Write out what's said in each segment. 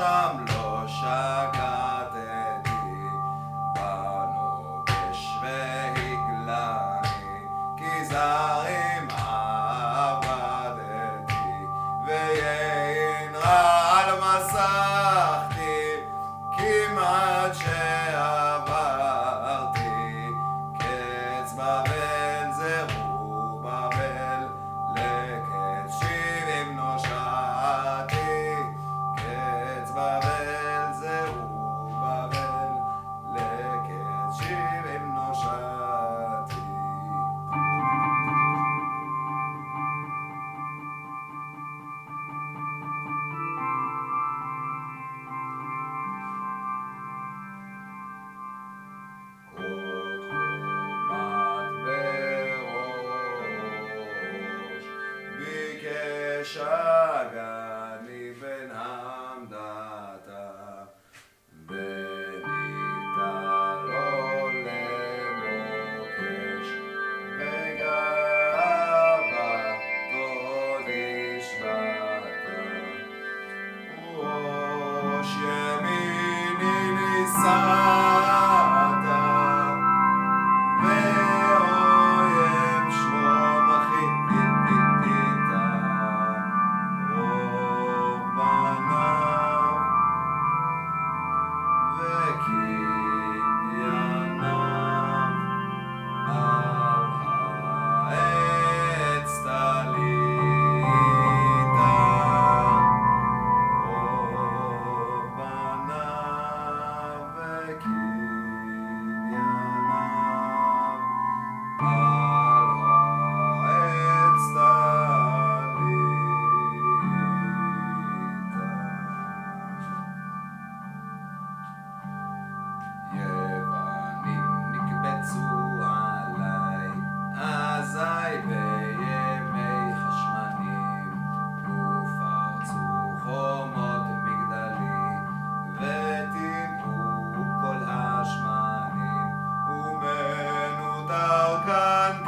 שם, לא שם. shot.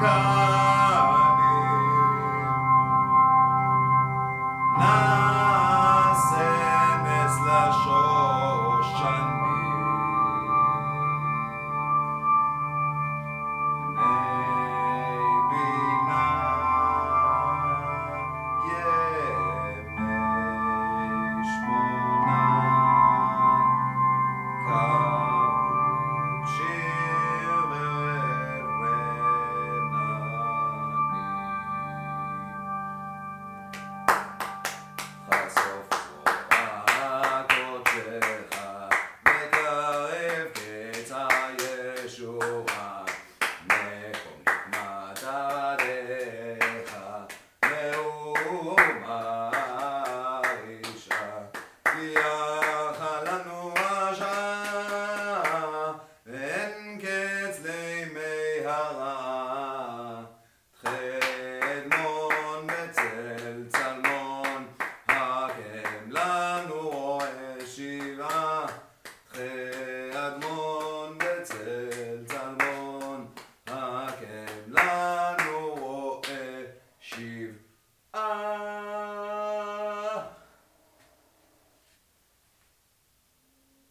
God. amor.